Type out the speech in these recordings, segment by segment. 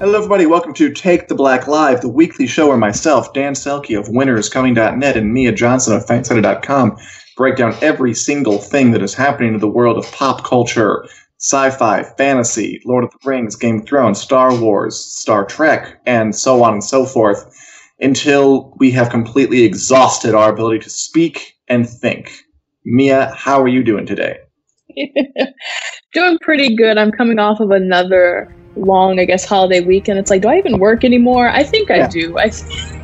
Hello, everybody. Welcome to Take the Black Live, the weekly show where myself, Dan Selcke of winteriscoming.net, and Mia Johnson of Fansided.com break down every single thing that is happening in the world of pop culture, sci fi, fantasy, Lord of the Rings, Game of Thrones, Star Wars, Star Trek, and so on and so forth until we have completely exhausted our ability to speak and think. Mia, how are you doing today? doing pretty good. I'm coming off of another long, I guess, holiday weekend. It's like, do I even work anymore? I think I do. I,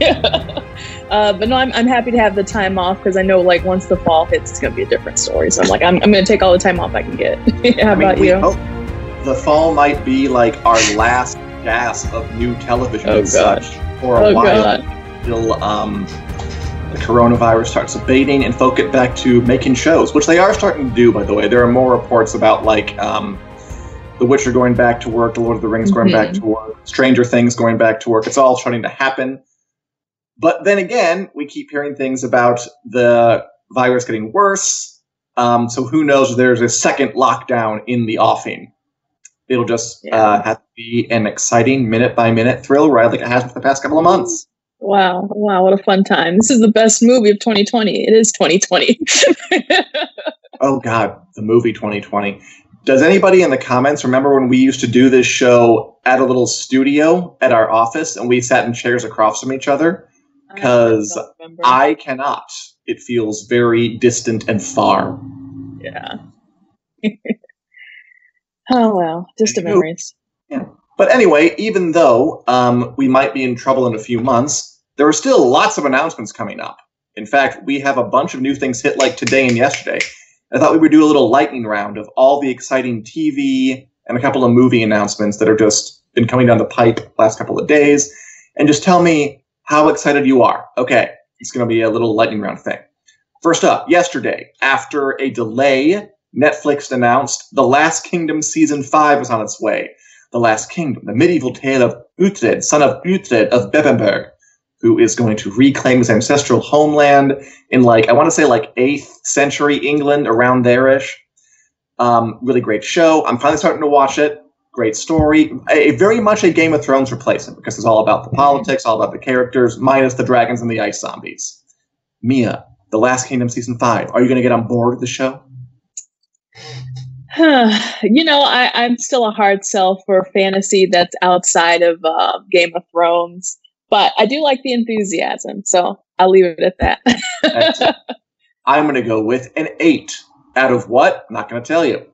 uh, but no, I'm, I'm happy to have the time off because I know, like, once the fall hits, it's going to be a different story. So I'm like, I'm, I'm going to take all the time off I can get. How I mean, about you? the fall might be like our last gasp of new television oh, and God. such for a oh, while God. until um, the coronavirus starts abating and folk get back to making shows, which they are starting to do, by the way. There are more reports about, like, um, the Witcher going back to work, The Lord of the Rings going mm-hmm. back to work, Stranger Things going back to work. It's all starting to happen. But then again, we keep hearing things about the virus getting worse. Um, so who knows if there's a second lockdown in the offing. It'll just yeah. uh, have to be an exciting minute by minute thrill ride like it has for the past couple of months. Wow, wow, what a fun time. This is the best movie of 2020. It is 2020. oh, God, the movie 2020. Does anybody in the comments remember when we used to do this show at a little studio at our office and we sat in chairs across from each other? Because I, I, cannot. It feels very distant and far. Yeah. oh, well, distant memories. Yeah. But anyway, even though um, we might be in trouble in a few months, there are still lots of announcements coming up. In fact, we have a bunch of new things hit like today and yesterday. I thought we would do a little lightning round of all the exciting TV and a couple of movie announcements that are just been coming down the pipe last couple of days, and just tell me how excited you are. Okay, it's going to be a little lightning round thing. First up, yesterday, after a delay, Netflix announced The Last Kingdom season five was on its way. The Last Kingdom, the medieval tale of Uhtred, son of Uhtred of Bebbanburg, who is going to reclaim his ancestral homeland in like I want to say like eighth century England around there-ish. Um, really great show. I'm finally starting to watch it. Great story. A, a, very much a Game of Thrones replacement because it's all about the politics, all about the characters, minus the dragons and the ice zombies. Mia, The Last Kingdom season five. Are you going to get on board with the show? you know, I, am still a hard sell for fantasy that's outside of uh, Game of Thrones. But I do like the enthusiasm, so I'll leave it at that. I'm going to go with an eight out of what? I'm not going to tell you.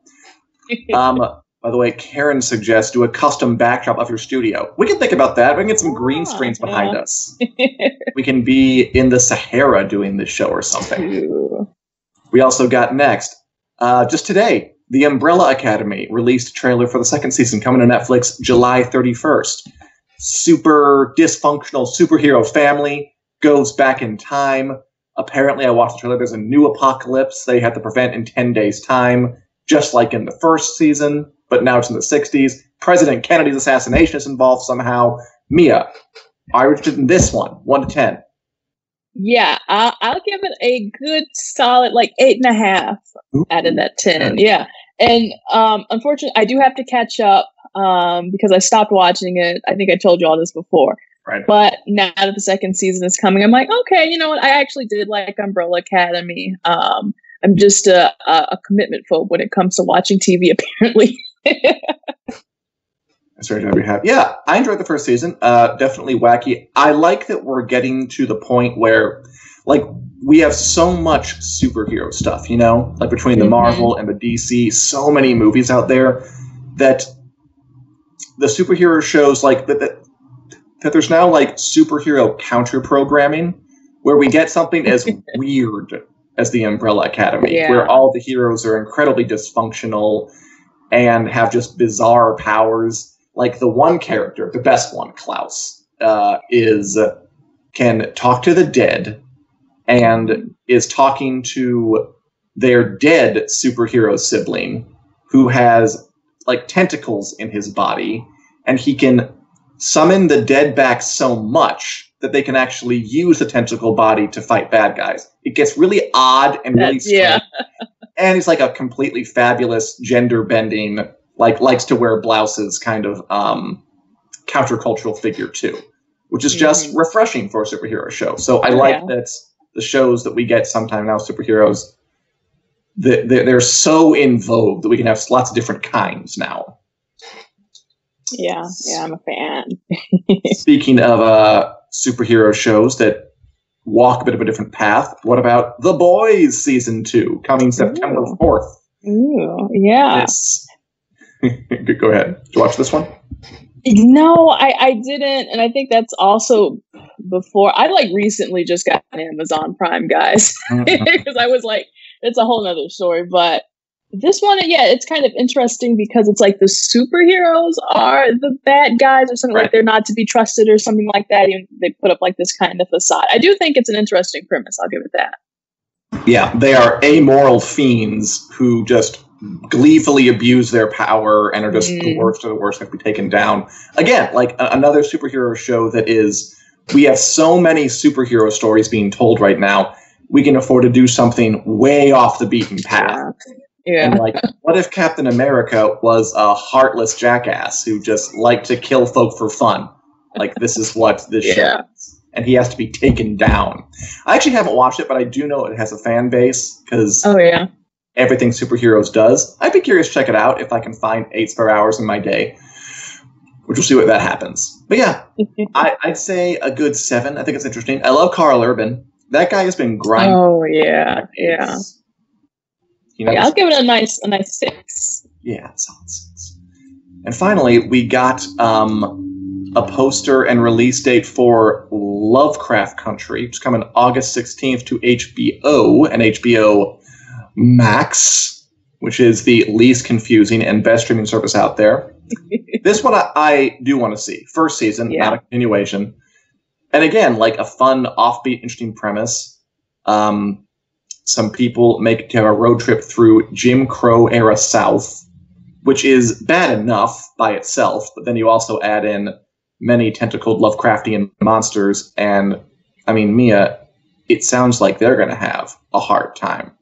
Um, by the way, Karen suggests do a custom backdrop of your studio. We can think about that. We can get some green screens behind yeah. us. we can be in the Sahara doing this show or something. We also got next, uh, just today, the Umbrella Academy released a trailer for the second season coming to Netflix July 31st super dysfunctional superhero family goes back in time. Apparently, I watched the trailer. There's a new apocalypse they have to prevent in 10 days' time, just like in the first season, but now it's in the 60s. President Kennedy's assassination is involved somehow. Mia, are you interested in this one? 1 to 10. Yeah, I'll, I'll give it a good solid like eight and a half Ooh. out of that 10. Yeah. And um, unfortunately, I do have to catch up um, because I stopped watching it. I think I told you all this before. Right. But now that the second season is coming, I'm like, okay, you know what? I actually did like Umbrella Academy. Um, I'm just a, a, commitment phobe when it comes to watching TV, apparently. That's very to be happy. Yeah, I enjoyed the first season. Uh, definitely wacky. I like that we're getting to the point where, like, we have so much superhero stuff, you know, like between the mm-hmm. Marvel and the DC, so many movies out there that the superhero shows like that, that, that there's now like superhero counter programming where we get something as weird as the Umbrella Academy, yeah. where all the heroes are incredibly dysfunctional and have just bizarre powers. Like the one character, the best one, Klaus, uh, is can talk to the dead and is talking to their dead superhero sibling who has like tentacles in his body, and he can summon the dead back so much that they can actually use the tentacle body to fight bad guys. It gets really odd and really strange. Yeah. and he's like a completely fabulous gender bending, like likes to wear blouses kind of um countercultural figure too, which is just Mhm. refreshing for a superhero show. So I like yeah. that the shows that we get sometime now, superheroes, they're so in vogue that we can have lots of different kinds now. Yeah, yeah, I'm a fan. Speaking of uh, superhero shows that walk a bit of a different path, what about The Boys season two coming September fourth? Ooh, yeah. Yes. Go ahead. Did you watch this one? No, I, I didn't, and I think that's also before I like recently just got Amazon Prime, guys, because I was like, it's a whole nother story. But this one, yeah, it's kind of interesting because it's like the superheroes are the bad guys or something Right. like they're not to be trusted or something like that. Even they put up like this kind of facade. I do think it's an interesting premise. I'll give it that. Yeah, they are amoral fiends who just gleefully abuse their power and are just the Mm. worst of the worst have to be taken down. Again, like a- another superhero show that is, we have so many superhero stories being told right now. We can afford to do something way off the beaten path. Yeah. And like, what if Captain America was a heartless jackass who just liked to kill folk for fun? Like, this is what this show is. And he has to be taken down. I actually haven't watched it, but I do know it has a fan base because Oh yeah. everything superheroes does. I'd be curious to check it out if I can find eight spare hours in my day, which we'll see what that happens. But yeah, I, I'd say a good seven. I think it's interesting. I love Karl Urban. That guy has been grinding. oh yeah. Yeah. You know, Yeah. I'll give it a nice a nice six. Yeah, solid six. And finally, we got um, a poster and release date for Lovecraft Country. It's coming August 16th to HBO and HBO Max, which is the least confusing and best streaming service out there. this one I, I do want to see. First season, Yeah. not a continuation. And again, like a fun, offbeat, interesting premise. Um, some people make to have a road trip through Jim Crow era South, which is bad enough by itself, but then you also add in many tentacled Lovecraftian monsters, and I mean, Mia, it sounds like they're going to have a hard time.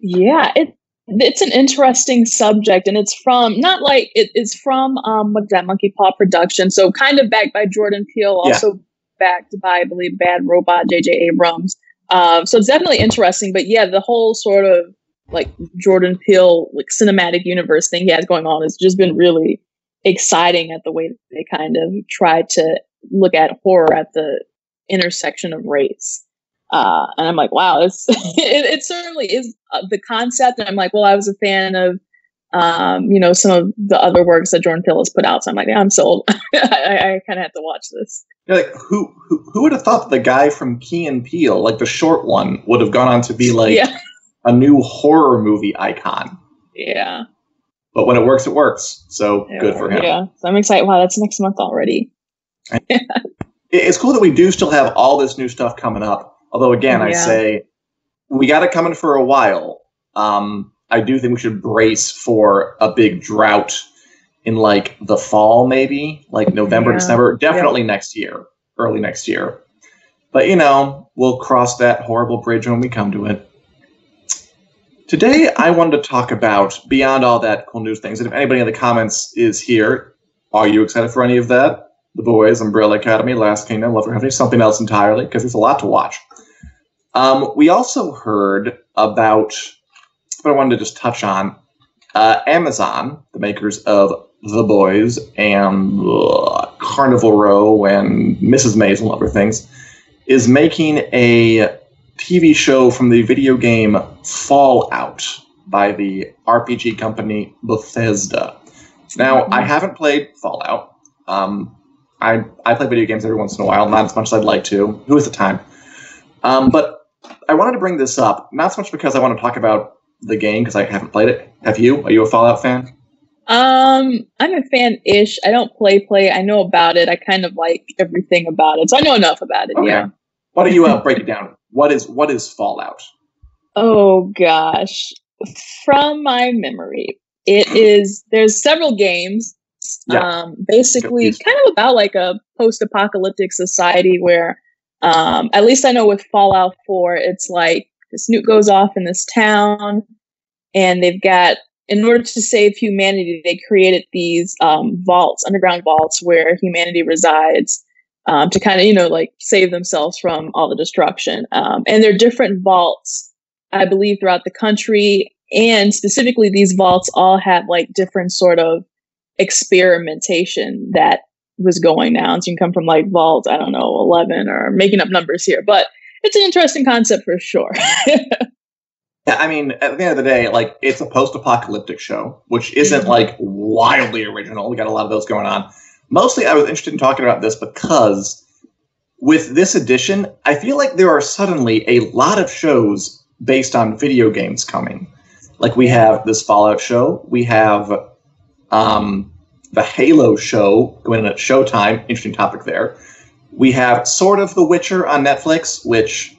Yeah, it it's an interesting subject, and it's from not like it is from um what's that Monkey Paw production, so kind of backed by Jordan Peele, Yeah. also backed by I believe Bad Robot J.J. Abrams. Um, so it's definitely interesting, but yeah, the whole sort of like Jordan Peele like cinematic universe thing he has going on has just been really exciting at the way that they kind of try to look at horror at the intersection of race. Uh, and I'm like, wow, it's, it, it certainly is uh, the concept. And I'm like, well, I was a fan of, um, you know, some of the other works that Jordan Peele has put out. So I'm like, yeah, I'm sold. I, I kind of have to watch this. You're like, who, who who would have thought that the guy from Key and Peele, like the short one, would have gone on to be like yeah, a new horror movie icon? yeah, But when it works, it works. So yeah, good for him. Yeah, so I'm excited. Wow, that's next month already. It- It's cool that we do still have all this new stuff coming up. Although, again, I say we got it coming for a while. Um, I do think we should brace for a big drought in like the fall, maybe like November, Yeah. December, definitely next year, early next year. But you know, we'll cross that horrible bridge when we come to it. Today, I wanted to talk about beyond all that cool news things. And if anybody in the comments is here, are you excited for any of that? The Boys, Umbrella Academy, Last Kingdom, Lovecraft, something else entirely, because there's a lot to watch. Um, we also heard about what I wanted to just touch on. Uh, Amazon, the makers of The Boys and uh, Carnival Row and Mrs. Maisel and other things, is making a TV show from the video game Fallout by the RPG company Bethesda. Now, I haven't played Fallout. Um, I I play video games every once in a while, not as much as I'd like to. Who has the time? Um, but I wanted to bring this up, not so much because I want to talk about the game because I haven't played it. Have you? Are you a Fallout fan? Um, I'm a fan-ish. I don't play play. I know about it. I kind of like everything about it, so I know enough about it. Okay. Yeah. Why don't you uh, break it down? What is what is Fallout? Oh gosh. From my memory, it is there's several games. Yeah. Um basically kind of about like a post-apocalyptic society where um at least I know with Fallout 4 it's like this nuke goes off in this town and they've got in order to save humanity, they created these um, vaults, underground vaults, where humanity resides um, to kind of, you know, like save themselves from all the destruction. Um, and there are different vaults, I believe, throughout the country. And specifically, these vaults all have like different sort of experimentation that was going down. So you can come from like vault, I don't know, 11 or making up numbers here, but it's an interesting concept for sure. Yeah, I mean, at the end of the day, like it's a post-apocalyptic show, which isn't mm-hmm. like wildly original. We got a lot of those going on. Mostly, I was interested in talking about this because with this edition, I feel like there are suddenly a lot of shows based on video games coming. Like we have this Fallout show, we have um, the Halo show going at Showtime. Interesting topic there. We have sort of The Witcher on Netflix, which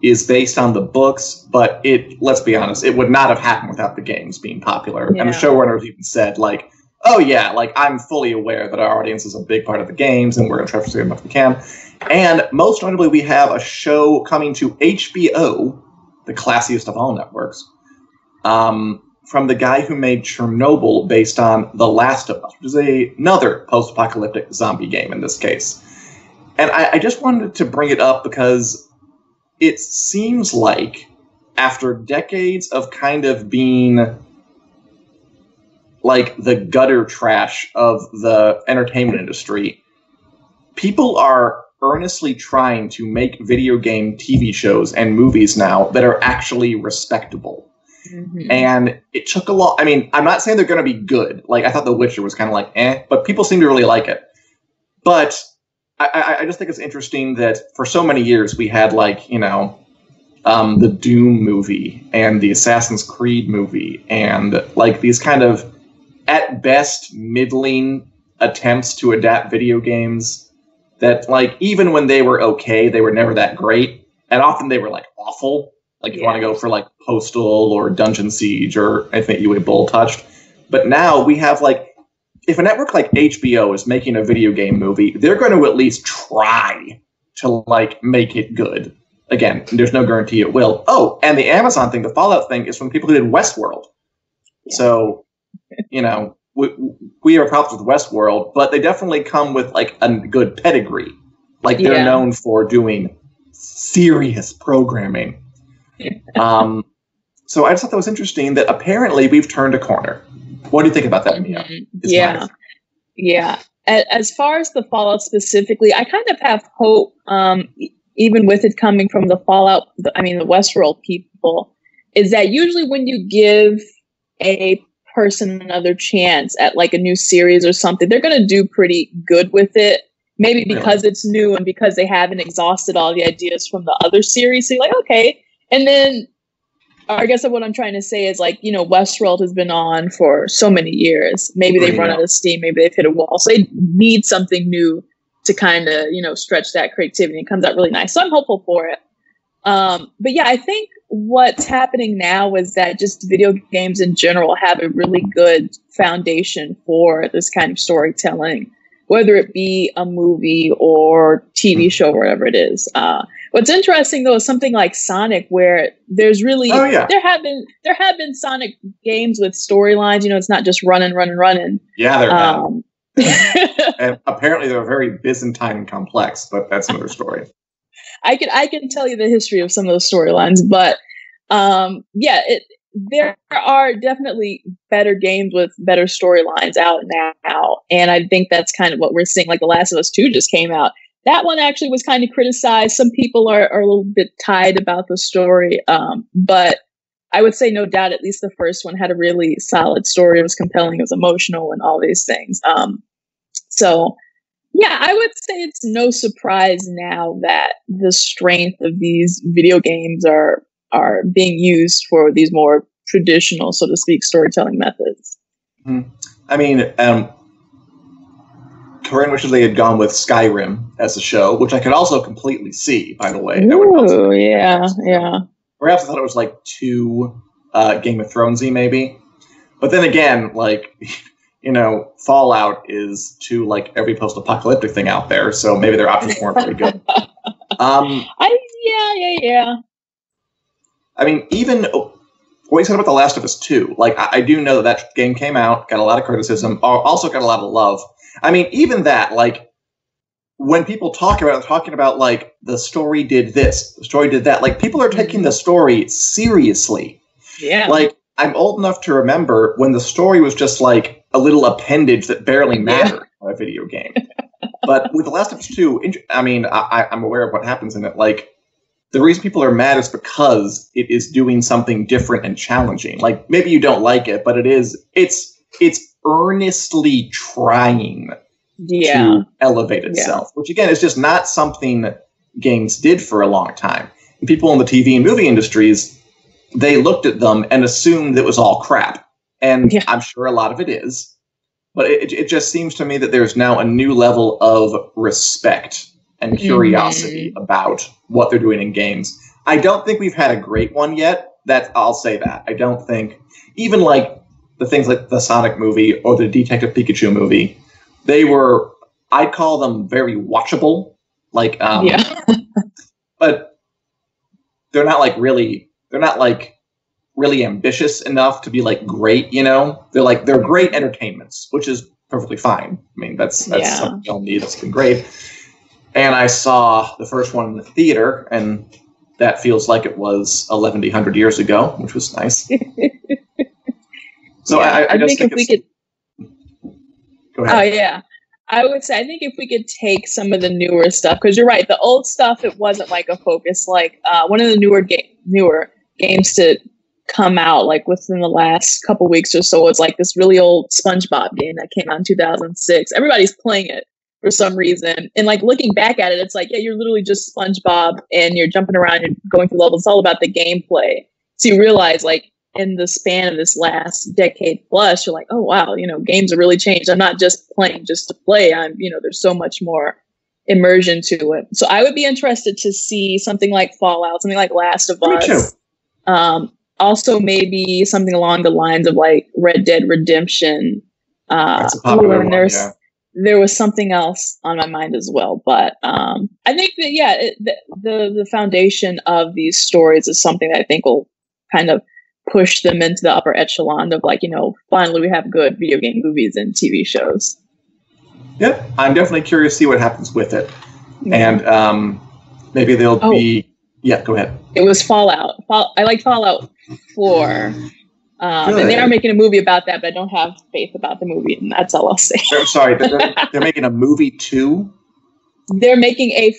is based on the books, but it let's be honest, it would not have happened without the games being popular. Yeah. And the showrunners even said, like, oh yeah, like I'm fully aware that our audience is a big part of the games and we're gonna try to as much we can. And most notably, we have a show coming to HBO, the classiest of all networks, um, from the guy who made Chernobyl based on The Last of Us, which is a, another post apocalyptic zombie game in this case. And I, I just wanted to bring it up because it seems like after decades of kind of being like the gutter trash of the entertainment industry, people are earnestly trying to make video game TV shows and movies now that are actually respectable. Mm-hmm. And it took a lot. I mean, I'm not saying they're going to be good. Like, I thought The Witcher was kind of like eh, but people seem to really like it. But I, I, just think it's interesting that for so many years we had like you know um, the Doom movie and the Assassin's Creed movie and like these kind of at best middling attempts to adapt video games that like even when they were okay they were never that great and often they were like awful like you yeah. want to go for like postal or dungeon siege or anything that Uwe Boll touched but now we have like if a network like HBO is making a video game movie, they're going to at least try to like make it good. Again, there's no guarantee it will. Oh, and the Amazon thing, the Fallout thing, is from people who did Westworld. Yeah. So, you know, we, we have problems with Westworld, but they definitely come with like a good pedigree. Like they're yeah. known for doing serious programming. um, so I just thought that was interesting that apparently we've turned a corner. What do you think about that, Mia? Mm-hmm. Yeah. Yeah. As far as the Fallout specifically, I kind of have hope, um, even with it coming from the Fallout, I mean, the Westworld people, is that usually when you give a person another chance at like a new series or something, they're going to do pretty good with it. Maybe because really? it's new and because they haven't exhausted all the ideas from the other series. So you're like, okay. And then I guess what I'm trying to say is like, you know, Westworld has been on for so many years. Maybe they've run out of steam, maybe they've hit a wall. So they need something new to kind of, you know, stretch that creativity. It comes out really nice. So I'm hopeful for it. Um, but yeah, I think what's happening now is that just video games in general have a really good foundation for this kind of storytelling, whether it be a movie or TV show or whatever it is. Uh, What's interesting though is something like Sonic, where there's really oh, yeah. there have been there have been Sonic games with storylines. You know, it's not just running, running, running. Yeah, there um, and apparently they're very Byzantine and complex, but that's another story. I can I can tell you the history of some of those storylines, but um, yeah, it, there are definitely better games with better storylines out now, and I think that's kind of what we're seeing. Like The Last of Us Two just came out, that one actually was kind of criticized. Some people are, are a little bit tied about the story, um, but I would say no doubt. At least the first one had a really solid story. It was compelling. It was emotional, and all these things. Um, so, yeah, I would say it's no surprise now that the strength of these video games are are being used for these more traditional, so to speak, storytelling methods. Mm-hmm. I mean, um, Corinne wishes they had gone with Skyrim as a show, which I could also completely see, by the way. Ooh, yeah, yeah. Perhaps I thought it was like too uh, Game of Thronesy, maybe. But then again, like, you know, Fallout is to like every post-apocalyptic thing out there, so maybe their options weren't very good. Um, I yeah yeah yeah. I mean, even what you said about The Last of Us 2, like I, I do know that that game came out, got a lot of criticism, also got a lot of love. I mean, even that, like when people talk about talking about like the story did this, the story did that, like people are taking mm-hmm. the story seriously. Yeah. Like I'm old enough to remember when the story was just like a little appendage that barely mattered yeah. on a video game. but with The Last of Us 2, I mean, I, I'm aware of what happens in it. Like, the reason people are mad is because it is doing something different and challenging. Like, maybe you don't like it, but it is, it's, it's earnestly trying yeah. to elevate itself, yeah. which again is just not something that games did for a long time. And people in the TV and movie industries, they looked at them and assumed it was all crap. And yeah. I'm sure a lot of it is. But it, it just seems to me that there's now a new level of respect and curiosity mm-hmm. about what they're doing in games. I don't think we've had a great one yet. That I'll say that. I don't think even like the things like the Sonic movie or the Detective Pikachu movie, they were I'd call them very watchable. Like um yeah. but they're not like really they're not like really ambitious enough to be like great, you know? They're like they're great entertainments, which is perfectly fine. I mean, that's that's yeah. something you'll need. That's been great. And I saw the first one in the theater, and that feels like it was 1100 years ago, which was nice. so yeah, I, I, I think, think if we could. Go ahead. Oh yeah, I would say I think if we could take some of the newer stuff, because you're right, the old stuff it wasn't like a focus. Like uh, one of the newer game, newer games to come out like within the last couple weeks or so was like this really old SpongeBob game that came out in 2006. Everybody's playing it for some reason. And like looking back at it, it's like, yeah, you're literally just SpongeBob and you're jumping around and going through levels. It's all about the gameplay. So you realize like in the span of this last decade plus, you're like, oh wow, you know, games have really changed. I'm not just playing just to play. I'm, you know, there's so much more immersion to it. So I would be interested to see something like Fallout, something like Last of Us. Um, also maybe something along the lines of like Red Dead Redemption. Uh, one, yeah. there was something else on my mind as well, but um, I think that yeah, it, the, the the foundation of these stories is something that I think will kind of push them into the upper echelon of like you know finally we have good video game movies and TV shows. Yep, I'm definitely curious to see what happens with it, yeah. and um, maybe they'll oh. be yeah, go ahead. It was Fallout. Fall, I like Fallout 4. Um, and they are making a movie about that, but I don't have faith about the movie, and that's all I'll say. I'm sorry, they're, they're making a movie too? They're making a.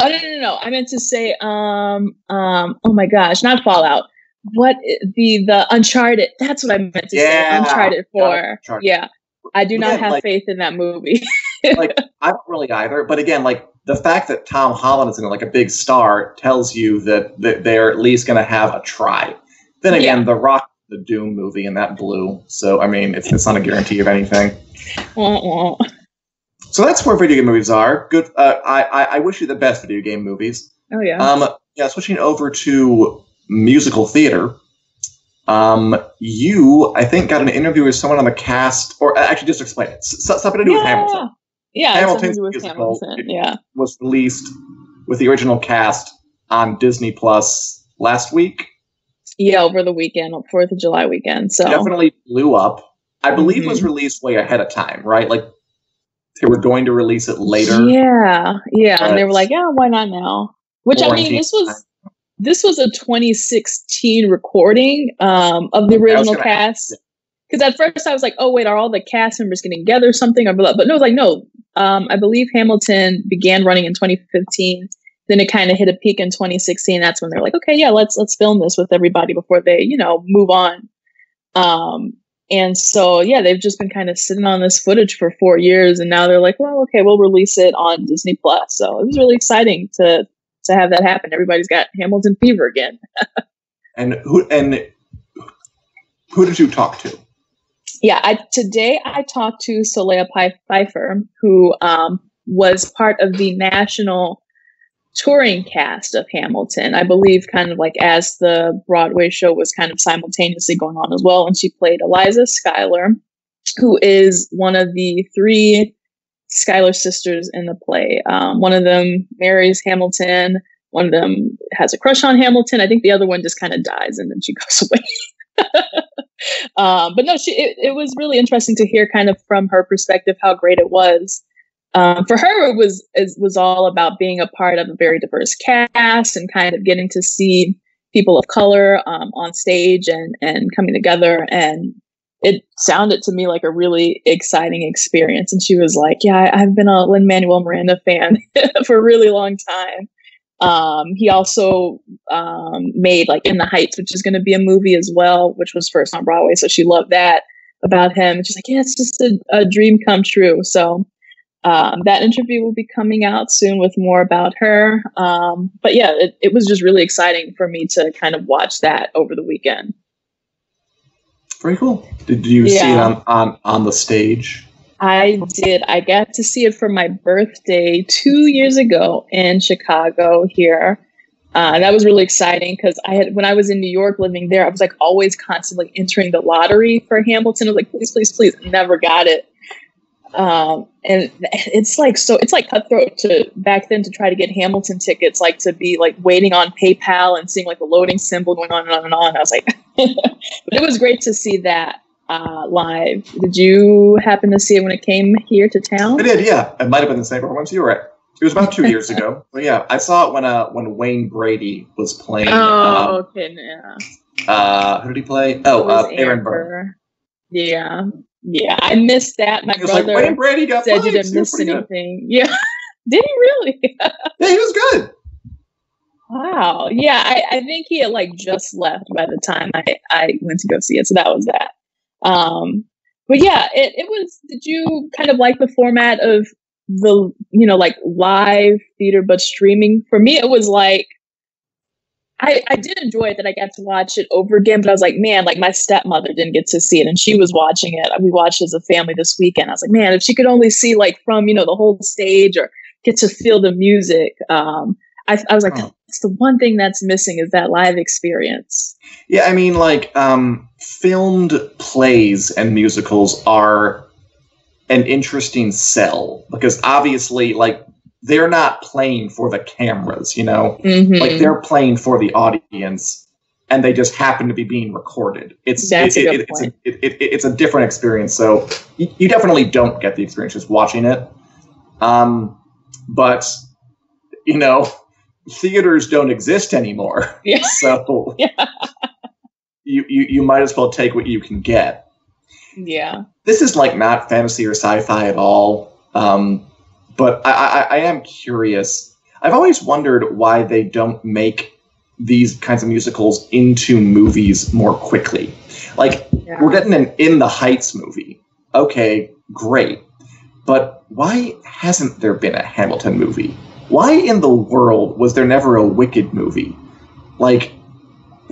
Oh, no, no, no, no. I meant to say, um, um, oh my gosh, not Fallout. What the the Uncharted? That's what I meant to yeah. say. Uncharted Four. Uncharted. Yeah, I do not have like, faith in that movie. like I don't really either. But again, like the fact that Tom Holland is in like a big star tells you that, that they're at least going to have a try. Then again, yeah. The Rock, the Doom movie, and that blew. So I mean, it's, it's not a guarantee of anything. so that's where video game movies are. Good. Uh, I, I, I wish you the best video game movies. Oh yeah. Um. Yeah. Switching over to musical theater. Um, you, I think, got an interview with someone on the cast, or actually, just explain it. Something to do yeah. with Hamilton. Yeah, Hamilton's musical. Hamilton. Yeah, was released with the original cast on Disney Plus last week. Yeah, over the weekend, Fourth of July weekend. So definitely blew up. I believe mm-hmm. was released way ahead of time, right? Like they were going to release it later. Yeah, yeah, and they were like, "Yeah, why not now?" Which I mean, this was this was a 2016 recording um, of the original cast. Because at first I was like, "Oh wait, are all the cast members getting together or something?" Or blah. But no, it was like, no, um, I believe Hamilton began running in 2015. Then it kind of hit a peak in 2016. That's when they're like, okay, yeah, let's let's film this with everybody before they, you know, move on. Um, and so yeah, they've just been kind of sitting on this footage for four years, and now they're like, well, okay, we'll release it on Disney Plus. So it was really exciting to to have that happen. Everybody's got Hamilton fever again. and who and who did you talk to? yeah, I, today I talked to Solea Pfeiffer, who um, was part of the national touring cast of Hamilton. I believe, kind of like as the Broadway show was kind of simultaneously going on as well. And she played Eliza Schuyler, who is one of the three Schuyler sisters in the play. Um, one of them marries Hamilton. one of them has a crush on Hamilton. I think the other one just kind of dies and then she goes away. um, but no, she it, it was really interesting to hear kind of from her perspective how great it was. Um, for her, it was it was all about being a part of a very diverse cast and kind of getting to see people of color um, on stage and and coming together and it sounded to me like a really exciting experience. And she was like yeah I, have been a lin manuel miranda fan for a really long time. Um, he also um, made like in the heights which is going to be a movie as well which was first on broadway. So she loved that about him. She's like yeah it's just a, a dream come true. So um, that interview will be coming out soon with more about her. Um, but yeah, it, it was just really exciting for me to kind of watch that over the weekend. Very cool. Did you yeah. see it on, on, on the stage? I did. I got to see it for my birthday two years ago in Chicago here. Uh, that was really exciting because I had when I was in New York living there, I was like always constantly entering the lottery for Hamilton. I was like, please, please, please, never got it. Um, and it's like so it's like cutthroat to back then to try to get Hamilton tickets, like to be like waiting on PayPal and seeing like the loading symbol going on and on and on. I was like, but it was great to see that uh, live. Did you happen to see it when it came here to town? I did, yeah. It might have been the same performance you were at. It was about two years ago. But yeah, I saw it when uh when Wayne Brady was playing. Oh, um, okay, yeah. Uh, who did he play? Oh, uh, Aaron Burr. Yeah. Yeah, I missed that. My brother like, Wayne Brady got said you didn't miss anything. Good. Yeah, did he really? yeah, he was good. Wow. Yeah, I, I think he had like just left by the time I, I went to go see it. So that was that. Um, but yeah, it, it was. Did you kind of like the format of the you know like live theater but streaming? For me, it was like I, I did enjoy it that I got to watch it over again, but I was like, man, like my stepmother didn't get to see it and she was watching it. We watched as a family this weekend. I was like, man, if she could only see like from, you know, the whole stage or get to feel the music. Um, I, I was like, oh. that's the one thing that's missing is that live experience. Yeah, I mean, like, um, filmed plays and musicals are an interesting sell because obviously, like, they're not playing for the cameras, you know, mm-hmm. like they're playing for the audience, and they just happen to be being recorded. It's That's it, a it. It's, a, it, it's a different experience. So you, you, definitely don't get the experience just watching it. Um, but you know, theaters don't exist anymore. Yeah. so yeah. you, you you might as well take what you can get. Yeah. This is like not fantasy or sci-fi at all. Um, but I, I, I am curious. I've always wondered why they don't make these kinds of musicals into movies more quickly. Like yeah. we're getting an In the Heights movie. Okay, great. But why hasn't there been a Hamilton movie? Why in the world was there never a Wicked movie? Like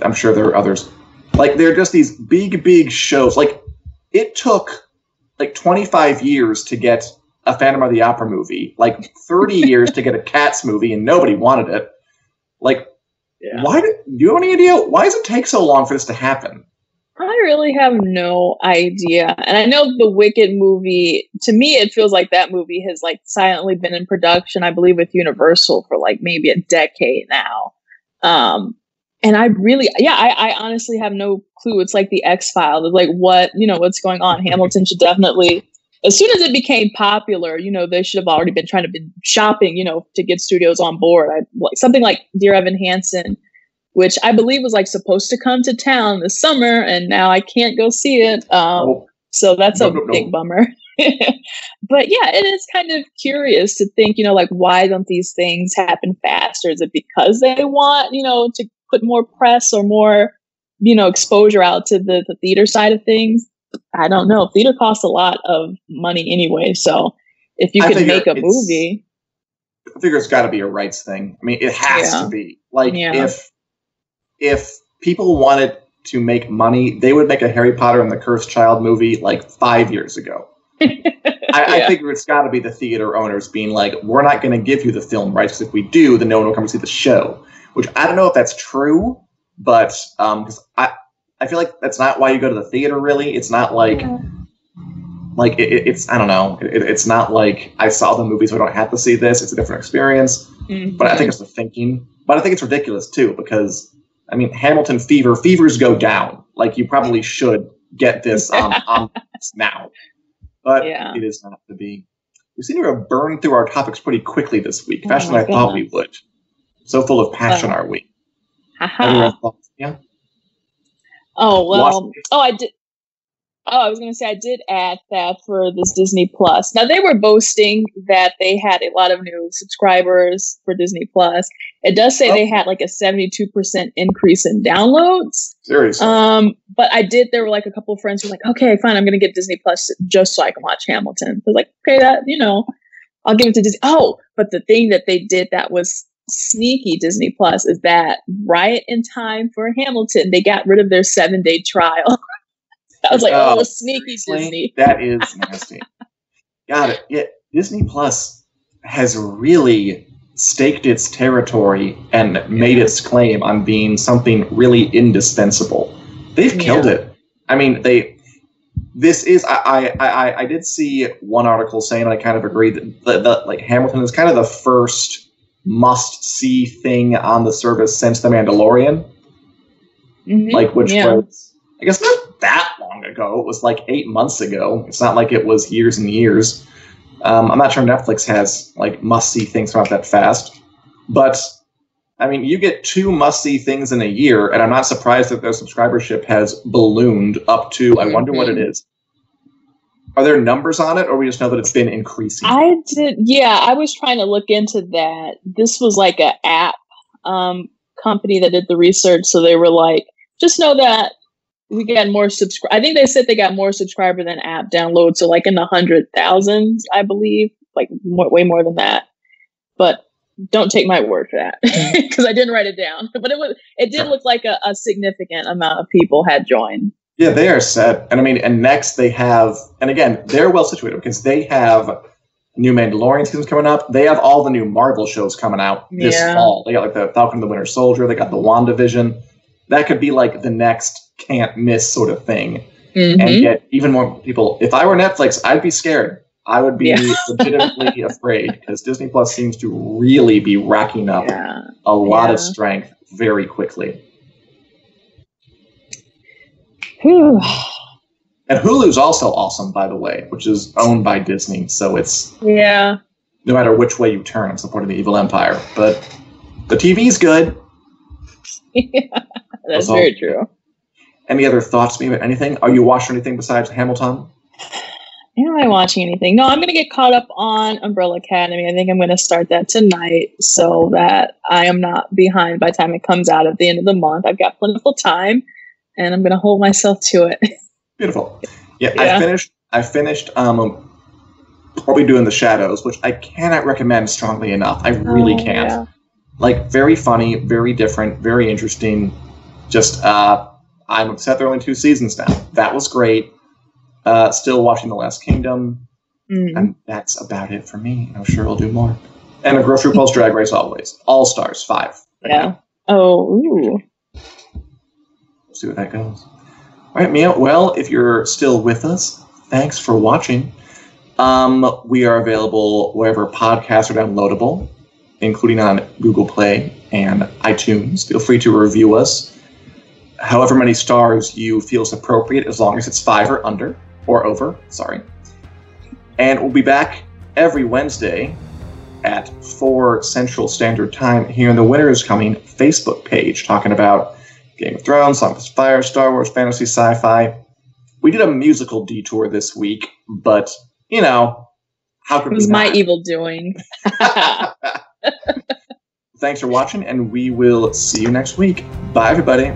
I'm sure there are others. Like they're just these big big shows. Like it took like 25 years to get a Phantom of the Opera movie, like 30 years to get a Cats movie, and nobody wanted it. Like, yeah. why do, do you have any idea? Why does it take so long for this to happen? I really have no idea. And I know the Wicked movie, to me, it feels like that movie has like silently been in production, I believe, with Universal for like maybe a decade now. Um, and I really, yeah, I, I honestly have no clue. It's like the X Files, like what, you know, what's going on. Hamilton should definitely as soon as it became popular, you know, they should have already been trying to be shopping, you know, to get studios on board. I, something like Dear Evan Hansen, which I believe was like supposed to come to town this summer, and now I can't go see it. Um, oh. So that's no, a no, big no. bummer. but yeah, it is kind of curious to think, you know, like why don't these things happen faster? Is it because they want, you know, to put more press or more, you know, exposure out to the, the theater side of things? I don't know. Theater costs a lot of money anyway. So if you can make a movie, I figure it's got to be a rights thing. I mean, it has yeah. to be. Like yeah. if if people wanted to make money, they would make a Harry Potter and the Cursed Child movie like five years ago. I, yeah. I, figure it's got to be the theater owners being like, "We're not going to give you the film rights because if we do, then no one will come to see the show." Which I don't know if that's true, but because um, I I feel like that's not why you go to the theater. Really, it's not like like it, it's I don't know. It, it's not like I saw the movie, so I don't have to see this. It's a different experience. Mhm. But I think it's the thinking. But I think it's ridiculous too because I mean Hamilton fever fevers go down. Like you probably should get this um, on now, but Yeah. it is not to be. We seem to have burned through our topics pretty quickly this week, Oh faster my than I thought we would. So full of passion Oh. are we? Haha. Any thoughts? Yeah. Oh well. Oh, I did. Oh, I was going to say I did add that for this Disney Plus. Now they were boasting that they had a lot of new subscribers for Disney Plus. It does say Oh. they had like a seventy-two percent increase in downloads. Seriously. Um, but I did. There were like a couple of friends who were like, "Okay, fine, I'm going to get Disney Plus just so I can watch Hamilton." I was like, "Okay, that you know, I'll give it to Disney." Oh, but the thing that they did that was sneaky Disney Plus is that right in time for Hamilton, they got rid of their seven day trial. I was like, Oh, "Oh, sneaky Disney." That is nasty. Got it. Yeah, Disney Plus has really staked its territory and made its claim on being something really indispensable. They've killed Yeah. it. I mean, they. This is I, I I I did see one article saying I kind of agree that the, the, like Hamilton is kind of the first must see thing on the service since The Mandalorian Mhm. like which Yeah. was I guess not that long ago. It was like eight months ago. It's not like it was years and years. Um, I'm not sure Netflix has like must see things come out that fast, but I mean, you get two must see things in a year, and I'm not surprised that their subscribership has ballooned up to. I wonder what it Mhm. is. Are there numbers on it, or we just know that it's been increasing? I did. Yeah, I was trying to look into that. This was like a app um, company that did the research, so they were like, just know that we got more subscribe. I think they said they got more subscriber than app downloads, so like in the hundred thousands, I believe, like more, way more than that. But don't take my word for that because I didn't write it down. But it was it did look like a, a significant amount of people had joined. Yeah, they are set. And I mean, and next they have, and again, they're well situated because they have new Mandalorian seasons coming up. They have all the new Marvel shows coming out this Yeah. fall. They got like the Falcon and the Winter Soldier, they got the WandaVision. That could be like the next can't miss sort of thing and Mhm. get even more people. If I were Netflix, I'd be scared. I would be Yeah. legitimately afraid because Disney Plus seems to really be racking up Yeah. a lot of strength very quickly. Whew. And Hulu's also awesome, by the way, which is owned by Disney. So it's Yeah. no matter which way you turn, I'm supporting the evil empire. But the TV's good. That's That's all. very true. Any other thoughts, maybe about anything? Are you watching anything besides Hamilton? Am I watching anything? No, I'm going to get caught up on Umbrella Academy. I think I'm going to start that tonight so that I am not behind by the time it comes out at the end of the month. I've got plentiful time and I'm going to hold myself to it. Beautiful. Yeah, Yeah. I finished. I finished. Um, probably doing the shadows, which I cannot recommend strongly enough. I really Oh, can't. yeah. Like very funny, very different, very interesting. Just uh, I'm upset there are only two seasons now. That was great. Uh, still watching The Last Kingdom. Mm. And that's about it for me. I'm sure we'll do more. And a RuPaul's Drag Race always. All Stars, five. Yeah. Oh, ooh. See where that goes. All right, Mia. Well, if you're still with us, thanks for watching. Um, we are available wherever podcasts are downloadable, including on Google Play and iTunes. Feel free to review us. However many stars you feel is appropriate, as long as it's five or under or over. Sorry. And we'll be back every Wednesday at 4 Central Standard Time here in the Winter is Coming Facebook page, talking about Game of Thrones, Song of Fire, Star Wars, fantasy, sci-fi. We did a musical detour this week, but you know, how could It was we my not? evil doing. Thanks for watching, and we will see you next week. Bye, everybody.